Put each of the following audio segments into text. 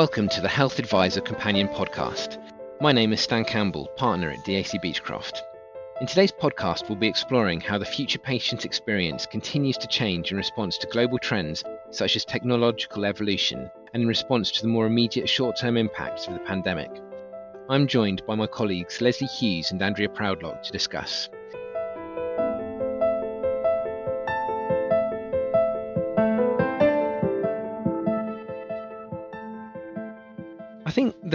Welcome to the Health Adviser Companion Podcast. My name is Stan Campbell, partner at DAC Beachcroft. In today's podcast, we'll be exploring how the future patient experience continues to change in response to global trends such as technological evolution and in response to the more immediate short term impacts of the pandemic. I'm joined by my colleagues Lesley Hughes and Andrea Proudlock to discuss.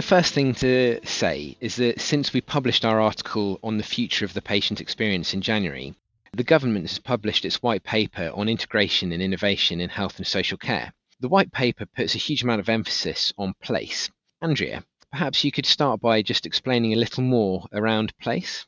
First thing to say is that since we published our article on the future of the patient experience in January, the government has published its white paper on integration and innovation in health and social care. The white paper puts a huge amount of emphasis on place. Andrea, perhaps you could start by just explaining a little more around place.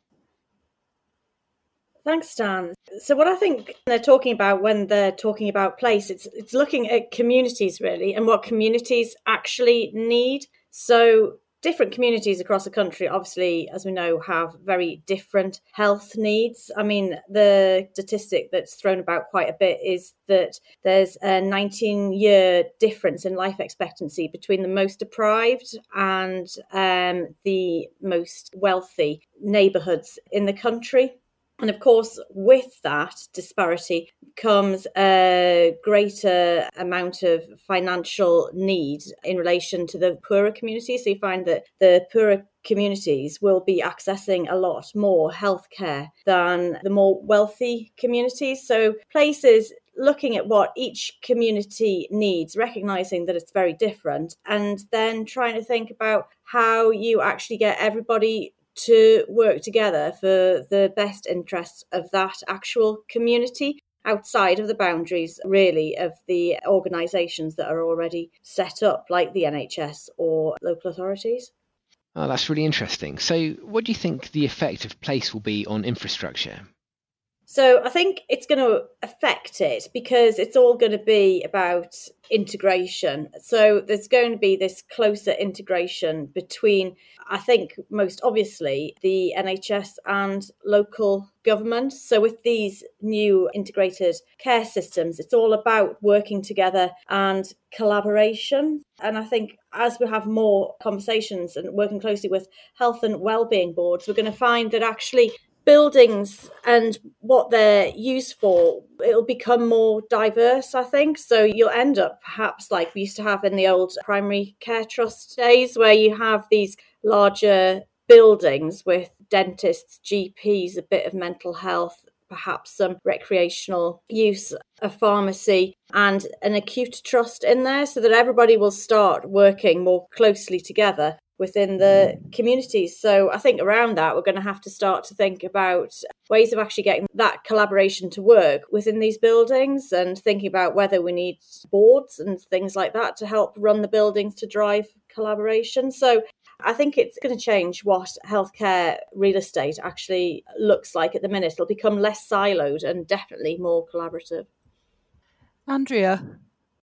Thanks, Stan. So, what I think they're talking about when they're talking about place, it's it's looking at communities really, and what communities actually need. So, different communities across the country, obviously, as we know, have very different health needs. I mean, the statistic that's thrown about quite a bit is that there's a 19 year difference in life expectancy between the most deprived and um, the most wealthy neighbourhoods in the country. And of course, with that disparity comes a greater amount of financial need in relation to the poorer communities. So you find that the poorer communities will be accessing a lot more healthcare than the more wealthy communities. So places looking at what each community needs, recognizing that it's very different, and then trying to think about how you actually get everybody to work together for the best interests of that actual community outside of the boundaries really of the organisations that are already set up like the NHS or local authorities. Oh, that's really interesting. So, what do you think the effect of place will be on infrastructure? So I think it's going to affect it because it's all going to be about integration. So there's going to be this closer integration between, I think, most obviously, the NHS and local government. So with these new integrated care systems, it's all about working together and collaboration. And I think as we have more conversations and working closely with health and well-being boards, we're going to find that actually buildings and what they're used for, it'll become more diverse, I think. So you'll end up perhaps like we used to have in the old primary care trust days, where you have these larger buildings with dentists, GPs, a bit of mental health, perhaps some recreational use, a pharmacy, and an acute trust in there so that everybody will start working more closely together within the communities. So I think around that, we're going to have to start to think about ways of actually getting that collaboration to work within these buildings and thinking about whether we need boards and things like that to help run the buildings to drive collaboration. So I think it's going to change what healthcare real estate actually looks like at the minute. It'll become less siloed and definitely more collaborative. Andrea.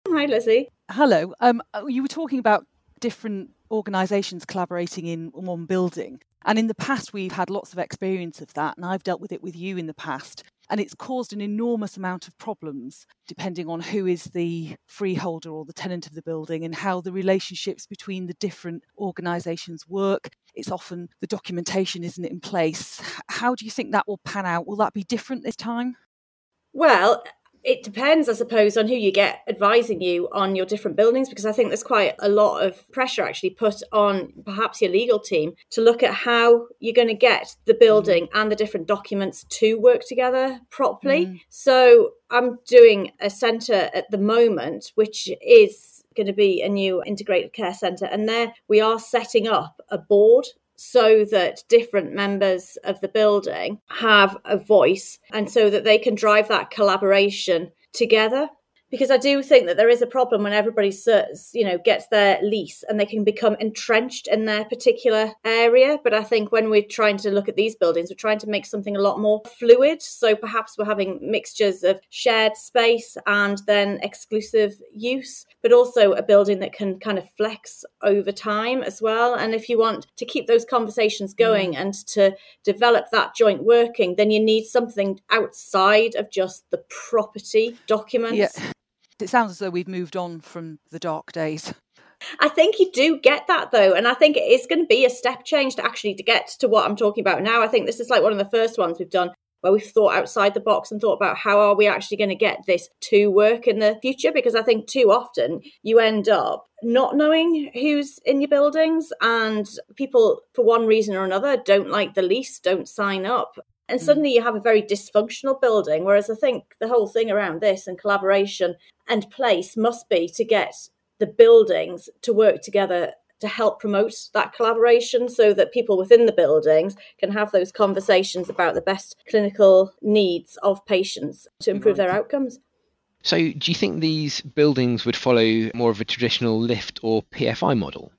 Hi, Lizzie. Hello. Um, you were talking about different organisations collaborating in one building. And in the past, we've had lots of experience of that, and I've dealt with it with you in the past. And it's caused an enormous amount of problems depending on who is the freeholder or the tenant of the building and how the relationships between the different organisations work. It's often the documentation isn't in place. How do you think that will pan out? Will that be different this time? Well, it depends, I suppose, on who you get advising you on your different buildings, because I think there's quite a lot of pressure actually put on perhaps your legal team to look at how you're going to get the building mm. and the different documents to work together properly. Mm. So I'm doing a centre at the moment, which is going to be a new integrated care centre. And there we are setting up a board so that different members of the building have a voice and so that they can drive that collaboration together because I do think that there is a problem when everybody you know gets their lease and they can become entrenched in their particular area but I think when we're trying to look at these buildings we're trying to make something a lot more fluid so perhaps we're having mixtures of shared space and then exclusive use but also a building that can kind of flex over time as well and if you want to keep those conversations going mm. and to develop that joint working then you need something outside of just the property documents yeah. It sounds as though we've moved on from the dark days. I think you do get that though, and I think it is going to be a step change to actually to get to what I'm talking about now. I think this is like one of the first ones we've done where we've thought outside the box and thought about how are we actually going to get this to work in the future because I think too often you end up not knowing who's in your buildings and people for one reason or another don't like the lease, don't sign up. And hmm. suddenly you have a very dysfunctional building. Whereas I think the whole thing around this and collaboration and place must be to get the buildings to work together to help promote that collaboration so that people within the buildings can have those conversations about the best clinical needs of patients to improve their outcomes. So, do you think these buildings would follow more of a traditional lift or PFI model?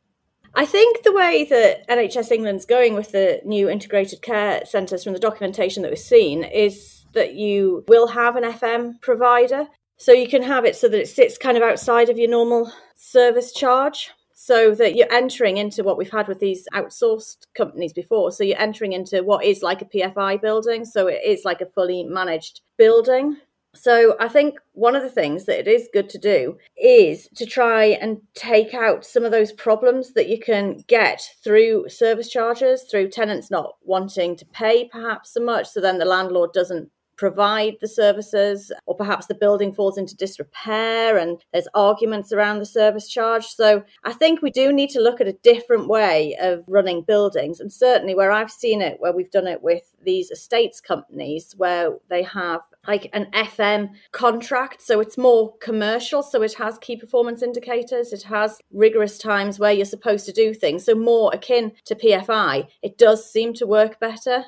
I think the way that NHS England's going with the new integrated care centres from the documentation that we've seen is that you will have an FM provider. So you can have it so that it sits kind of outside of your normal service charge so that you're entering into what we've had with these outsourced companies before. So you're entering into what is like a PFI building. So it is like a fully managed building. So I think one of the things that it is good to do is to try and take out some of those problems that you can get through service charges, through tenants not wanting to pay perhaps so much. So then the landlord doesn't provide the services, or perhaps the building falls into disrepair and there's arguments around the service charge. So I think we do need to look at a different way of running buildings. And certainly where I've seen it, where we've done it with these estates companies, where they have like an FM contract. So it's more commercial. So it has key performance indicators. It has rigorous times where you're supposed to do things. So more akin to PFI. It does seem to work better.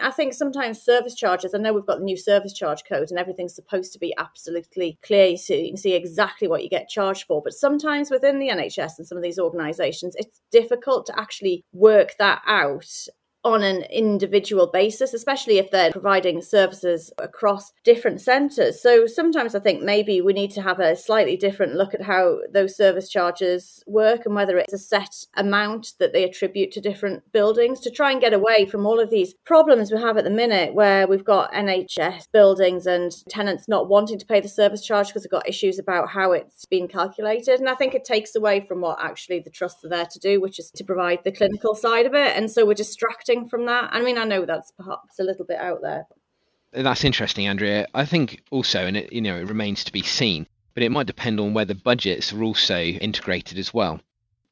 I think sometimes service charges, I know we've got the new service charge code and everything's supposed to be absolutely clear so you can see exactly what you get charged for. But sometimes within the NHS and some of these organisations, it's difficult to actually work that out on an individual basis, especially if they're providing services across different centres. So sometimes I think maybe we need to have a slightly different look at how those service charges work and whether it's a set amount that they attribute to different buildings to try and get away from all of these problems we have at the minute where we've got NHS buildings and tenants not wanting to pay the service charge because they've got issues about how it's been calculated. And I think it takes away from what actually the trusts are there to do, which is to provide the clinical side of it. And so we're distracting from that? I mean, I know that's perhaps a little bit out there. That's interesting, Andrea. I think also, and it you know it remains to be seen, but it might depend on whether budgets are also integrated as well.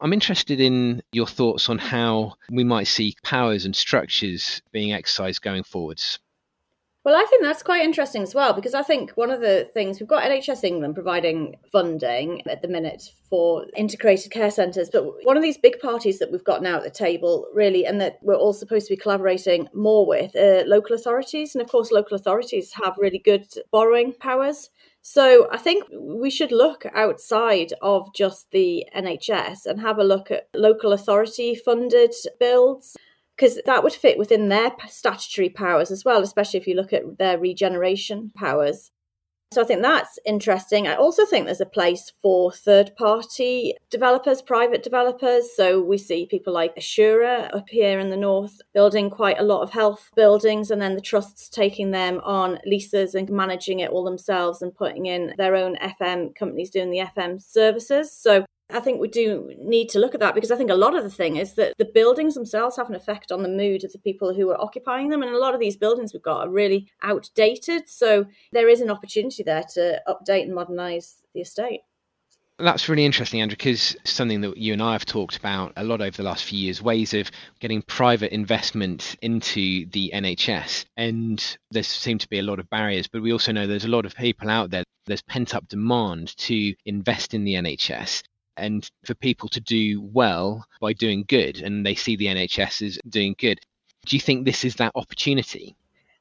I'm interested in your thoughts on how we might see powers and structures being exercised going forwards. Well, I think that's quite interesting as well because I think one of the things we've got NHS England providing funding at the minute for integrated care centres, but one of these big parties that we've got now at the table, really, and that we're all supposed to be collaborating more with, local authorities. And of course, local authorities have really good borrowing powers. So I think we should look outside of just the NHS and have a look at local authority funded builds because that would fit within their statutory powers as well, especially if you look at their regeneration powers. So I think that's interesting. I also think there's a place for third party developers, private developers. So we see people like Assura up here in the north building quite a lot of health buildings, and then the trusts taking them on leases and managing it all themselves and putting in their own FM companies doing the FM services. So I think we do need to look at that because I think a lot of the thing is that the buildings themselves have an effect on the mood of the people who are occupying them. And a lot of these buildings we've got are really outdated. So there is an opportunity there to update and modernise the estate. That's really interesting, Andrea, because something that you and I have talked about a lot over the last few years ways of getting private investment into the NHS. And there seem to be a lot of barriers, but we also know there's a lot of people out there, there's pent up demand to invest in the NHS and for people to do well by doing good, and they see the NHS as doing good. Do you think this is that opportunity?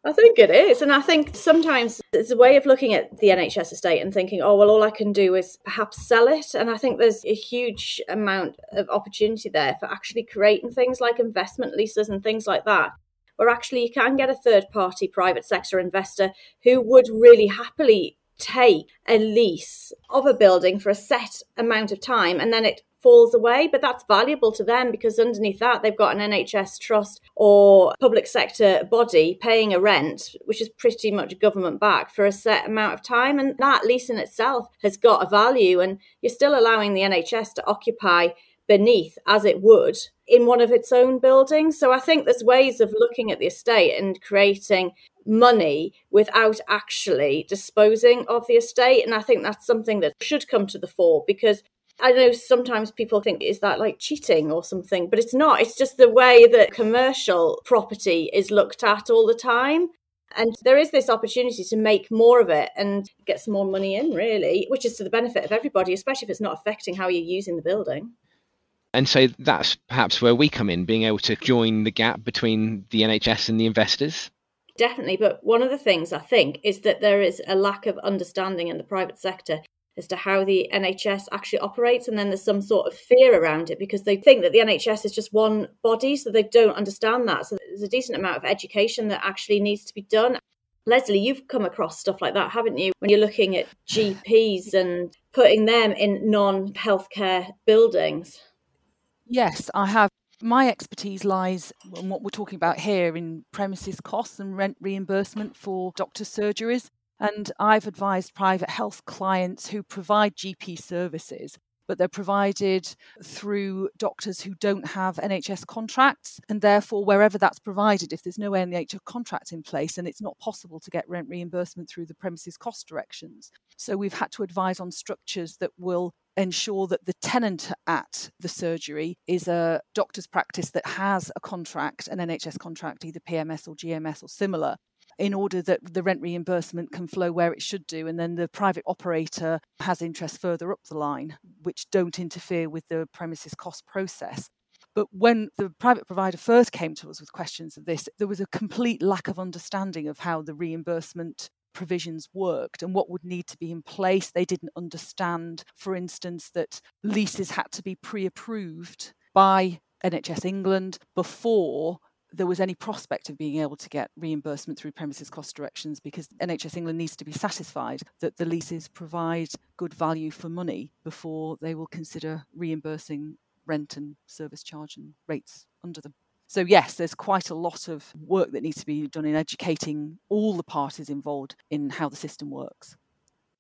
I think it is. And I think sometimes it's a way of looking at the NHS estate and thinking, oh, well, all I can do is perhaps sell it. And I think there's a huge amount of opportunity there for actually creating things like investment leases and things like that, where actually you can get a third party private sector investor who would really happily take a lease of a building for a set amount of time and then it falls away, but that's valuable to them because underneath that they've got an NHS trust or public sector body paying a rent, which is pretty much government back for a set amount of time. And that lease in itself has got a value, and you're still allowing the NHS to occupy beneath as it would in one of its own buildings. So I think there's ways of looking at the estate and creating money without actually disposing of the estate. And I think that's something that should come to the fore because I know sometimes people think, is that like cheating or something? But it's not. It's just the way that commercial property is looked at all the time. And there is this opportunity to make more of it and get some more money in, really, which is to the benefit of everybody, especially if it's not affecting how you're using the building. And so that's perhaps where we come in, being able to join the gap between the NHS and the investors. Definitely. But one of the things I think is that there is a lack of understanding in the private sector as to how the NHS actually operates. And then there's some sort of fear around it because they think that the NHS is just one body, so they don't understand that. So there's a decent amount of education that actually needs to be done. Lesley, you've come across stuff like that, haven't you? When you're looking at GPs and putting them in non healthcare buildings. Yes, I have. My expertise lies in what we're talking about here in premises costs and rent reimbursement for doctor surgeries. And I've advised private health clients who provide GP services, but they're provided through doctors who don't have NHS contracts. And therefore, wherever that's provided, if there's no NHS contract in place, then it's not possible to get rent reimbursement through the premises cost directions. So we've had to advise on structures that will ensure that the tenant at the surgery is a doctor's practice that has a contract, an NHS contract, either PMS or GMS or similar, in order that the rent reimbursement can flow where it should do. And then the private operator has interest further up the line, which don't interfere with the premises cost process. But when the private provider first came to us with questions of this, there was a complete lack of understanding of how the reimbursement provisions worked and what would need to be in place. They didn't understand, for instance, that leases had to be pre approved by NHS England before there was any prospect of being able to get reimbursement through premises cost directions because NHS England needs to be satisfied that the leases provide good value for money before they will consider reimbursing rent and service charge and rates under them. So, yes, there's quite a lot of work that needs to be done in educating all the parties involved in how the system works.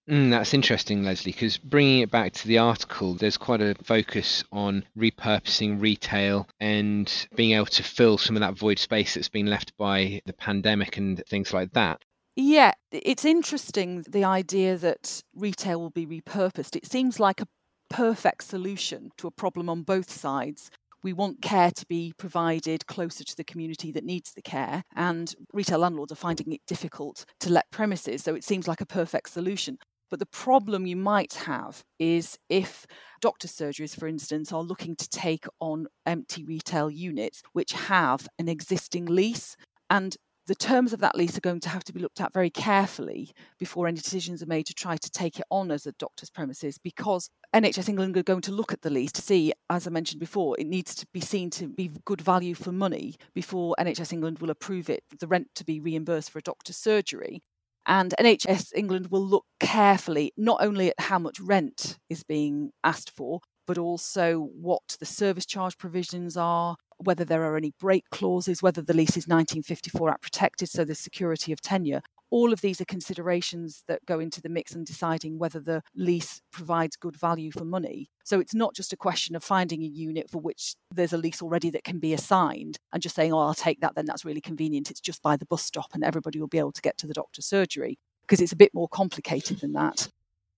Mm, that's interesting, Lesley, because bringing it back to the article, there's quite a focus on repurposing retail and being able to fill some of that void space that's been left by the pandemic and things like that. Yeah, it's interesting the idea that retail will be repurposed. It seems like a perfect solution to a problem on both sides. We want care to be provided closer to the community that needs the care, and retail landlords are finding it difficult to let premises, so it seems like a perfect solution. But the problem you might have is if doctor surgeries, for instance, are looking to take on empty retail units which have an existing lease. And the terms of that lease are going to have to be looked at very carefully before any decisions are made to try to take it on as a doctor's premises because NHS England are going to look at the lease to see, as I mentioned before, it needs to be seen to be good value for money before NHS England will approve it, the rent to be reimbursed for a doctor's surgery. And NHS England will look carefully not only at how much rent is being asked for, but also what the service charge provisions are, whether there are any break clauses, whether the lease is 1954 Act protected, so the security of tenure, all of these are considerations that go into the mix and deciding whether the lease provides good value for money. So it's not just a question of finding a unit for which there's a lease already that can be assigned and just saying, oh, I'll take that, then that's really convenient. It's just by the bus stop and everybody will be able to get to the doctor's surgery because it's a bit more complicated than that.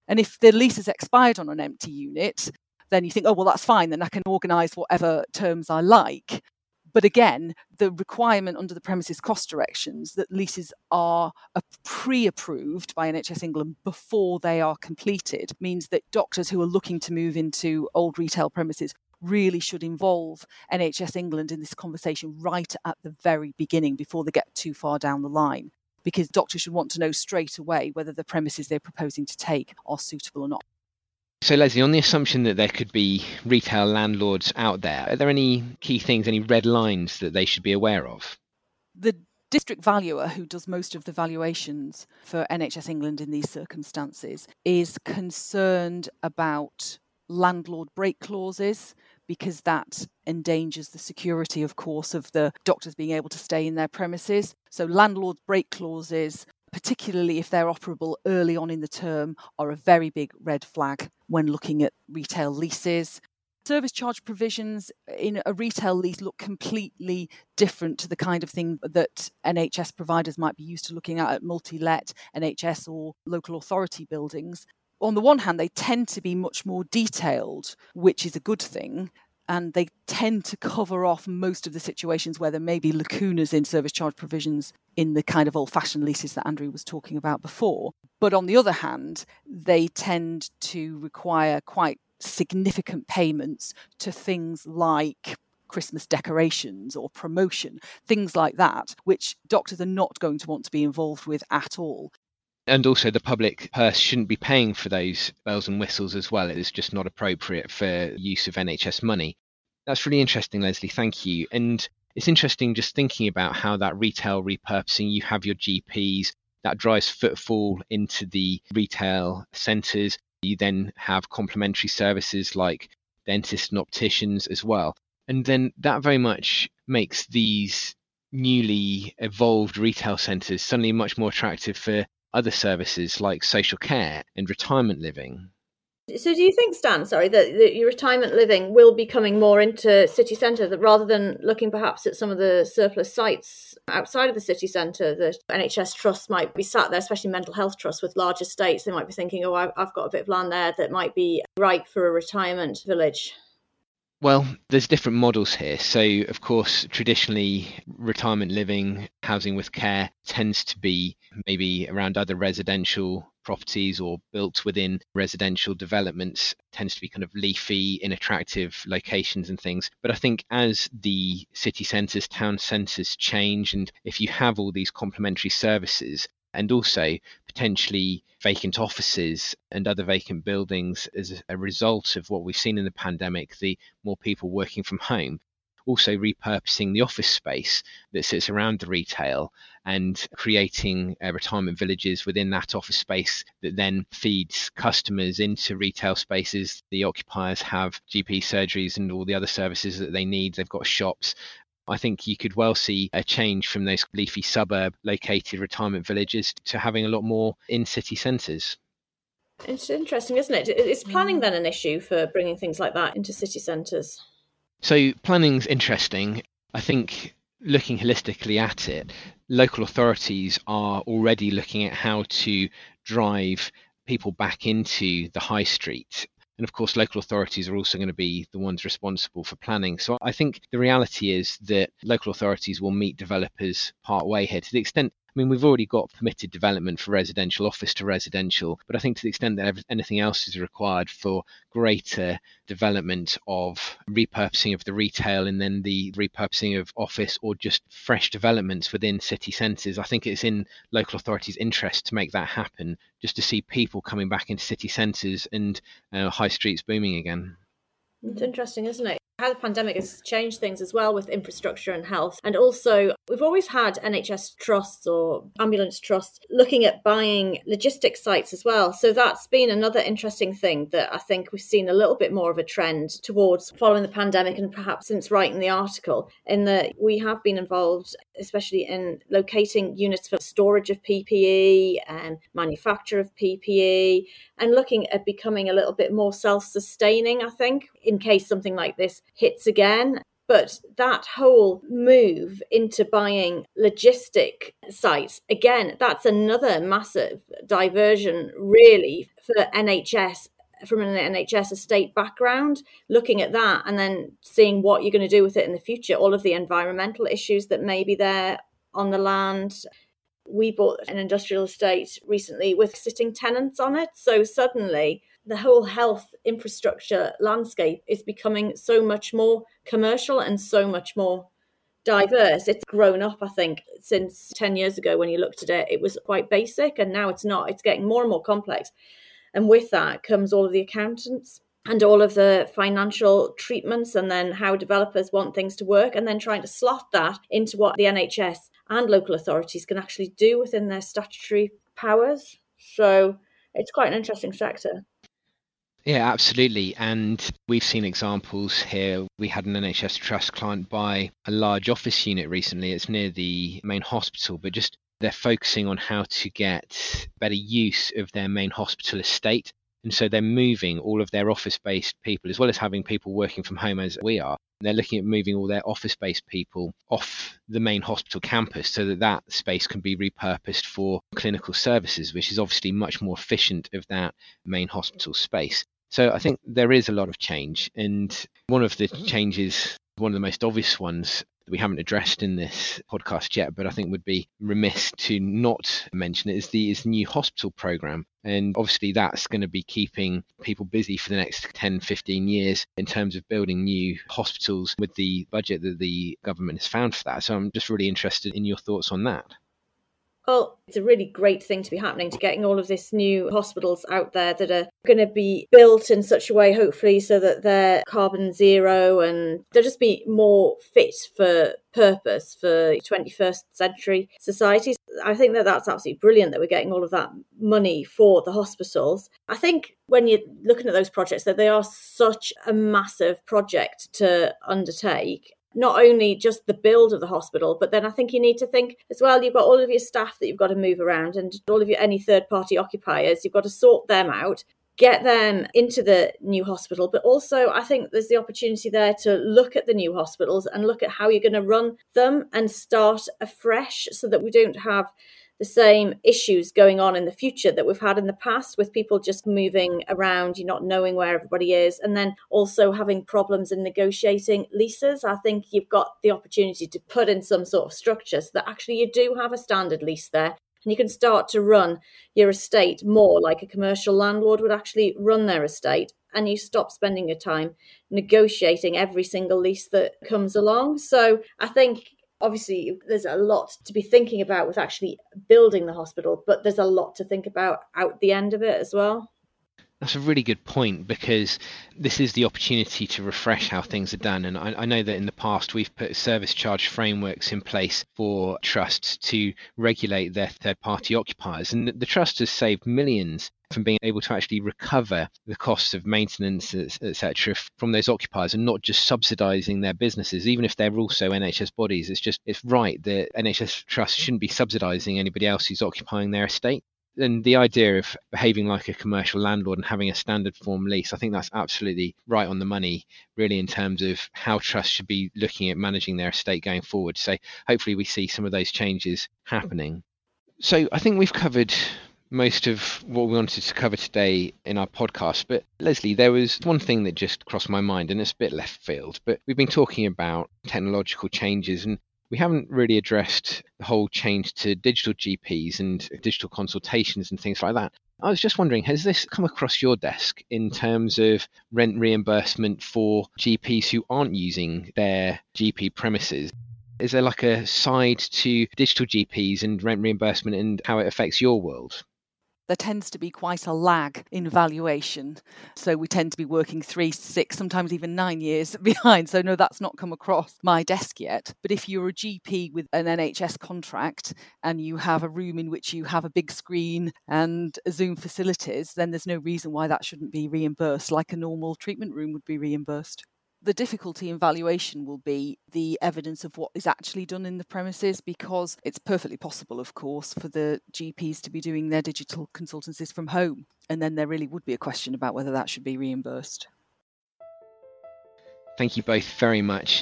And if the lease has expired on an empty unit, then you think, oh, well, that's fine. Then I can organise whatever terms I like. But again, the requirement under the premises cost directions that leases are pre approved by NHS England before they are completed means that doctors who are looking to move into old retail premises really should involve NHS England in this conversation right at the very beginning before they get too far down the line. Because doctors should want to know straight away whether the premises they're proposing to take are suitable or not. So, Lesley, on the assumption that there could be retail landlords out there, are there any key things, any red lines that they should be aware of? The District Valuer, who does most of the valuations for NHS England in these circumstances, is concerned about landlord break clauses because that endangers the security, of course, of the doctors being able to stay in their premises. So, landlord break clauses, particularly if they're operable early on in the term, are a very big red flag when looking at retail leases. Service charge provisions in a retail lease look completely different to the kind of thing that NHS providers might be used to looking at at multi let NHS or local authority buildings on the one hand, they tend to be much more detailed, which is a good thing. And they tend to cover off most of the situations where there may be lacunas in service charge provisions in the kind of old fashioned leases that Andrea was talking about before. But on the other hand, they tend to require quite significant payments to things like Christmas decorations or promotion, things like that, which doctors are not going to want to be involved with at all and also the public purse shouldn't be paying for those bells and whistles as well. It is just not appropriate for use of NHS money. That's really interesting, Lesley. Thank you. And it's interesting just thinking about how that retail repurposing, you have your GPs, that drives footfall into the retail centres. You then have complementary services like dentists and opticians as well. And then that very much makes these newly evolved retail centres suddenly much more attractive for other services like social care and retirement living. So, do you think, Stan, sorry, that, that your retirement living will be coming more into city centre, that rather than looking perhaps at some of the surplus sites outside of the city centre, that NHS trusts might be sat there, especially mental health trusts with large estates, they might be thinking, oh, I've got a bit of land there that might be right for a retirement village? Well, there's different models here. So, of course, traditionally, retirement living, housing with care tends to be maybe around other residential properties or built within residential developments, tends to be kind of leafy, in attractive locations and things. But I think as the city centres, town centres change, and if you have all these complementary services, and also potentially vacant offices and other vacant buildings as a result of what we've seen in the pandemic, the more people working from home. Also, repurposing the office space that sits around the retail and creating uh, retirement villages within that office space that then feeds customers into retail spaces. The occupiers have GP surgeries and all the other services that they need. They've got shops I think you could well see a change from those leafy suburb located retirement villages to having a lot more in city centres. It's interesting, isn't it? Is planning then an issue for bringing things like that into city centres? So, planning's interesting. I think looking holistically at it, local authorities are already looking at how to drive people back into the high street and of course, local authorities are also going to be the ones responsible for planning. So I think the reality is that local authorities will meet developers part way here to the extent I mean, we've already got permitted development for residential, office to residential, but I think to the extent that anything else is required for greater development of repurposing of the retail and then the repurposing of office or just fresh developments within city centres, I think it's in local authorities' interest to make that happen, just to see people coming back into city centres and uh, high streets booming again. It's interesting, isn't it? How the pandemic has changed things as well with infrastructure and health. And also, we've always had NHS trusts or ambulance trusts looking at buying logistics sites as well. So that's been another interesting thing that I think we've seen a little bit more of a trend towards following the pandemic and perhaps since writing the article, in that we have been involved, especially in locating units for storage of PPE and manufacture of PPE and looking at becoming a little bit more self sustaining, I think, in case something like this hits again. But that whole move into buying logistic sites, again, that's another massive diversion, really, for NHS from an NHS estate background, looking at that and then seeing what you're going to do with it in the future, all of the environmental issues that may be there on the land. We bought an industrial estate recently with sitting tenants on it. So suddenly the whole health infrastructure landscape is becoming so much more commercial and so much more diverse. It's grown up, I think, since 10 years ago when you looked at it, it was quite basic, and now it's not. It's getting more and more complex. And with that comes all of the accountants and all of the financial treatments, and then how developers want things to work, and then trying to slot that into what the NHS and local authorities can actually do within their statutory powers. So it's quite an interesting sector. Yeah, absolutely. And we've seen examples here. We had an NHS Trust client buy a large office unit recently. It's near the main hospital, but just they're focusing on how to get better use of their main hospital estate. And so they're moving all of their office based people, as well as having people working from home as we are. They're looking at moving all their office based people off the main hospital campus so that that space can be repurposed for clinical services, which is obviously much more efficient of that main hospital space. So I think there is a lot of change. And one of the mm-hmm. changes, one of the most obvious ones that we haven't addressed in this podcast yet, but I think would be remiss to not mention it is the is the new hospital program. And obviously that's going to be keeping people busy for the next 10, 15 years in terms of building new hospitals with the budget that the government has found for that. So I'm just really interested in your thoughts on that. Well, it's a really great thing to be happening to getting all of this new hospitals out there that are going to be built in such a way, hopefully, so that they're carbon zero and they'll just be more fit for purpose for 21st century societies. I think that that's absolutely brilliant that we're getting all of that money for the hospitals. I think when you're looking at those projects, that they are such a massive project to undertake not only just the build of the hospital, but then I think you need to think as well, you've got all of your staff that you've got to move around and all of your any third party occupiers, you've got to sort them out get them into the new hospital. But also, I think there's the opportunity there to look at the new hospitals and look at how you're going to run them and start afresh so that we don't have the same issues going on in the future that we've had in the past with people just moving around, you not knowing where everybody is, and then also having problems in negotiating leases. I think you've got the opportunity to put in some sort of structure so that actually you do have a standard lease there. And you can start to run your estate more like a commercial landlord would actually run their estate. And you stop spending your time negotiating every single lease that comes along. So I think obviously there's a lot to be thinking about with actually building the hospital but there's a lot to think about out the end of it as well that's a really good point because this is the opportunity to refresh how things are done. And I, I, know that in the past we've put service charge frameworks in place for trusts to regulate their third party occupiers. And the trust has saved millions from being able to actually recover the costs of maintenance, etc., from those occupiers and not just subsidising their businesses, even if they're also NHS bodies. It's just it's right that NHS trusts shouldn't be subsidising anybody else who's occupying their estate and the idea of behaving like a commercial landlord and having a standard form lease, I think that's absolutely right on the money, really, in terms of how trusts should be looking at managing their estate going forward. So hopefully we see some of those changes happening. So I think we've covered most of what we wanted to cover today in our podcast. But Lesley, there was one thing that just crossed my mind, and it's a bit left field. But we've been talking about technological changes, and we haven't really addressed the whole change to digital GPs and digital consultations and things like that. I was just wondering, has this come across your desk in terms of rent reimbursement for GPs who aren't using their GP premises? Is there like a side to digital GPs and rent reimbursement and how it affects your world? There tends to be quite a lag in valuation. So we tend to be working three, six, sometimes even nine years behind. So, no, that's not come across my desk yet. But if you're a GP with an NHS contract and you have a room in which you have a big screen and Zoom facilities, then there's no reason why that shouldn't be reimbursed like a normal treatment room would be reimbursed the difficulty in valuation will be the evidence of what is actually done in the premises because it's perfectly possible, of course, for the GPs to be doing their digital consultancies from home. And then there really would be a question about whether that should be reimbursed. Thank you both very much.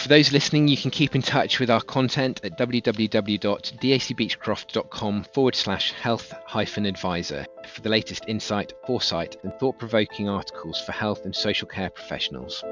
For those listening, you can keep in touch with our content at www.dacbeachcroft.com forward slash health hyphen advisor for the latest insight, foresight, and thought provoking articles for health and social care professionals.